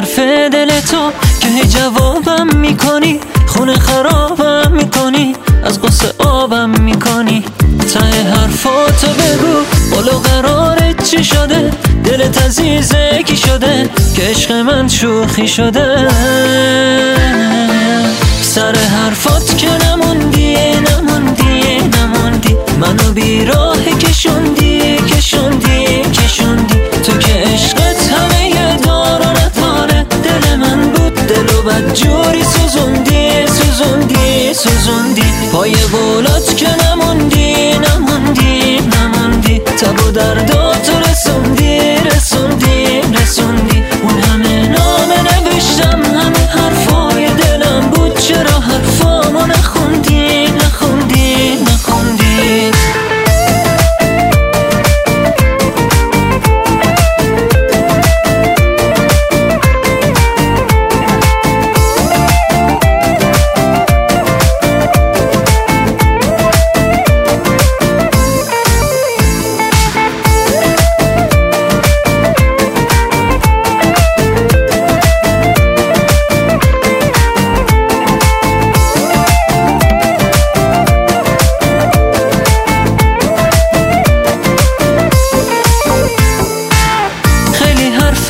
دل تو که هی جوابم می‌کنی خونه خرابم می‌کنی از قصه آبم می‌کنی. ته حرفاتو بگو بالا قرارت چی شده؟ دلت عزیزه کی شده؟ که عشق من شوخی شده. سر حرفات که نموندی نموندی نموندی. منو بیراه بد جوری سوزوندی سوزوندی سوزوندی. پای بولات که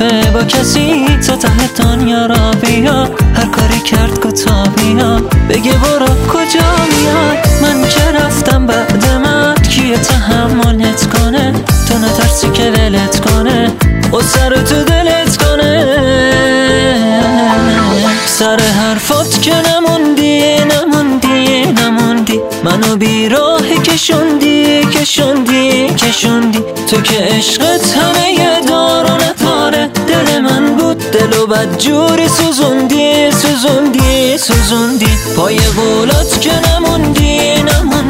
حرفه با کسی تا ته دنیا را بیا هر کاری کرد کوتا بیا. بگه برو کجا میاد من که رفتم بعد من کیه تحملت کنه؟ تو نترسی که ولت کنه؟ و سر تو دلت کنه. سر حرفات که نموندی نموندی نموندی. منو بیراه کشوندی کشوندی کشوندی. تو که عشقت همه بود دل و بد جوری سوزوندی سوزوندی سوزوندی. پای قولات که نموندی نموندی.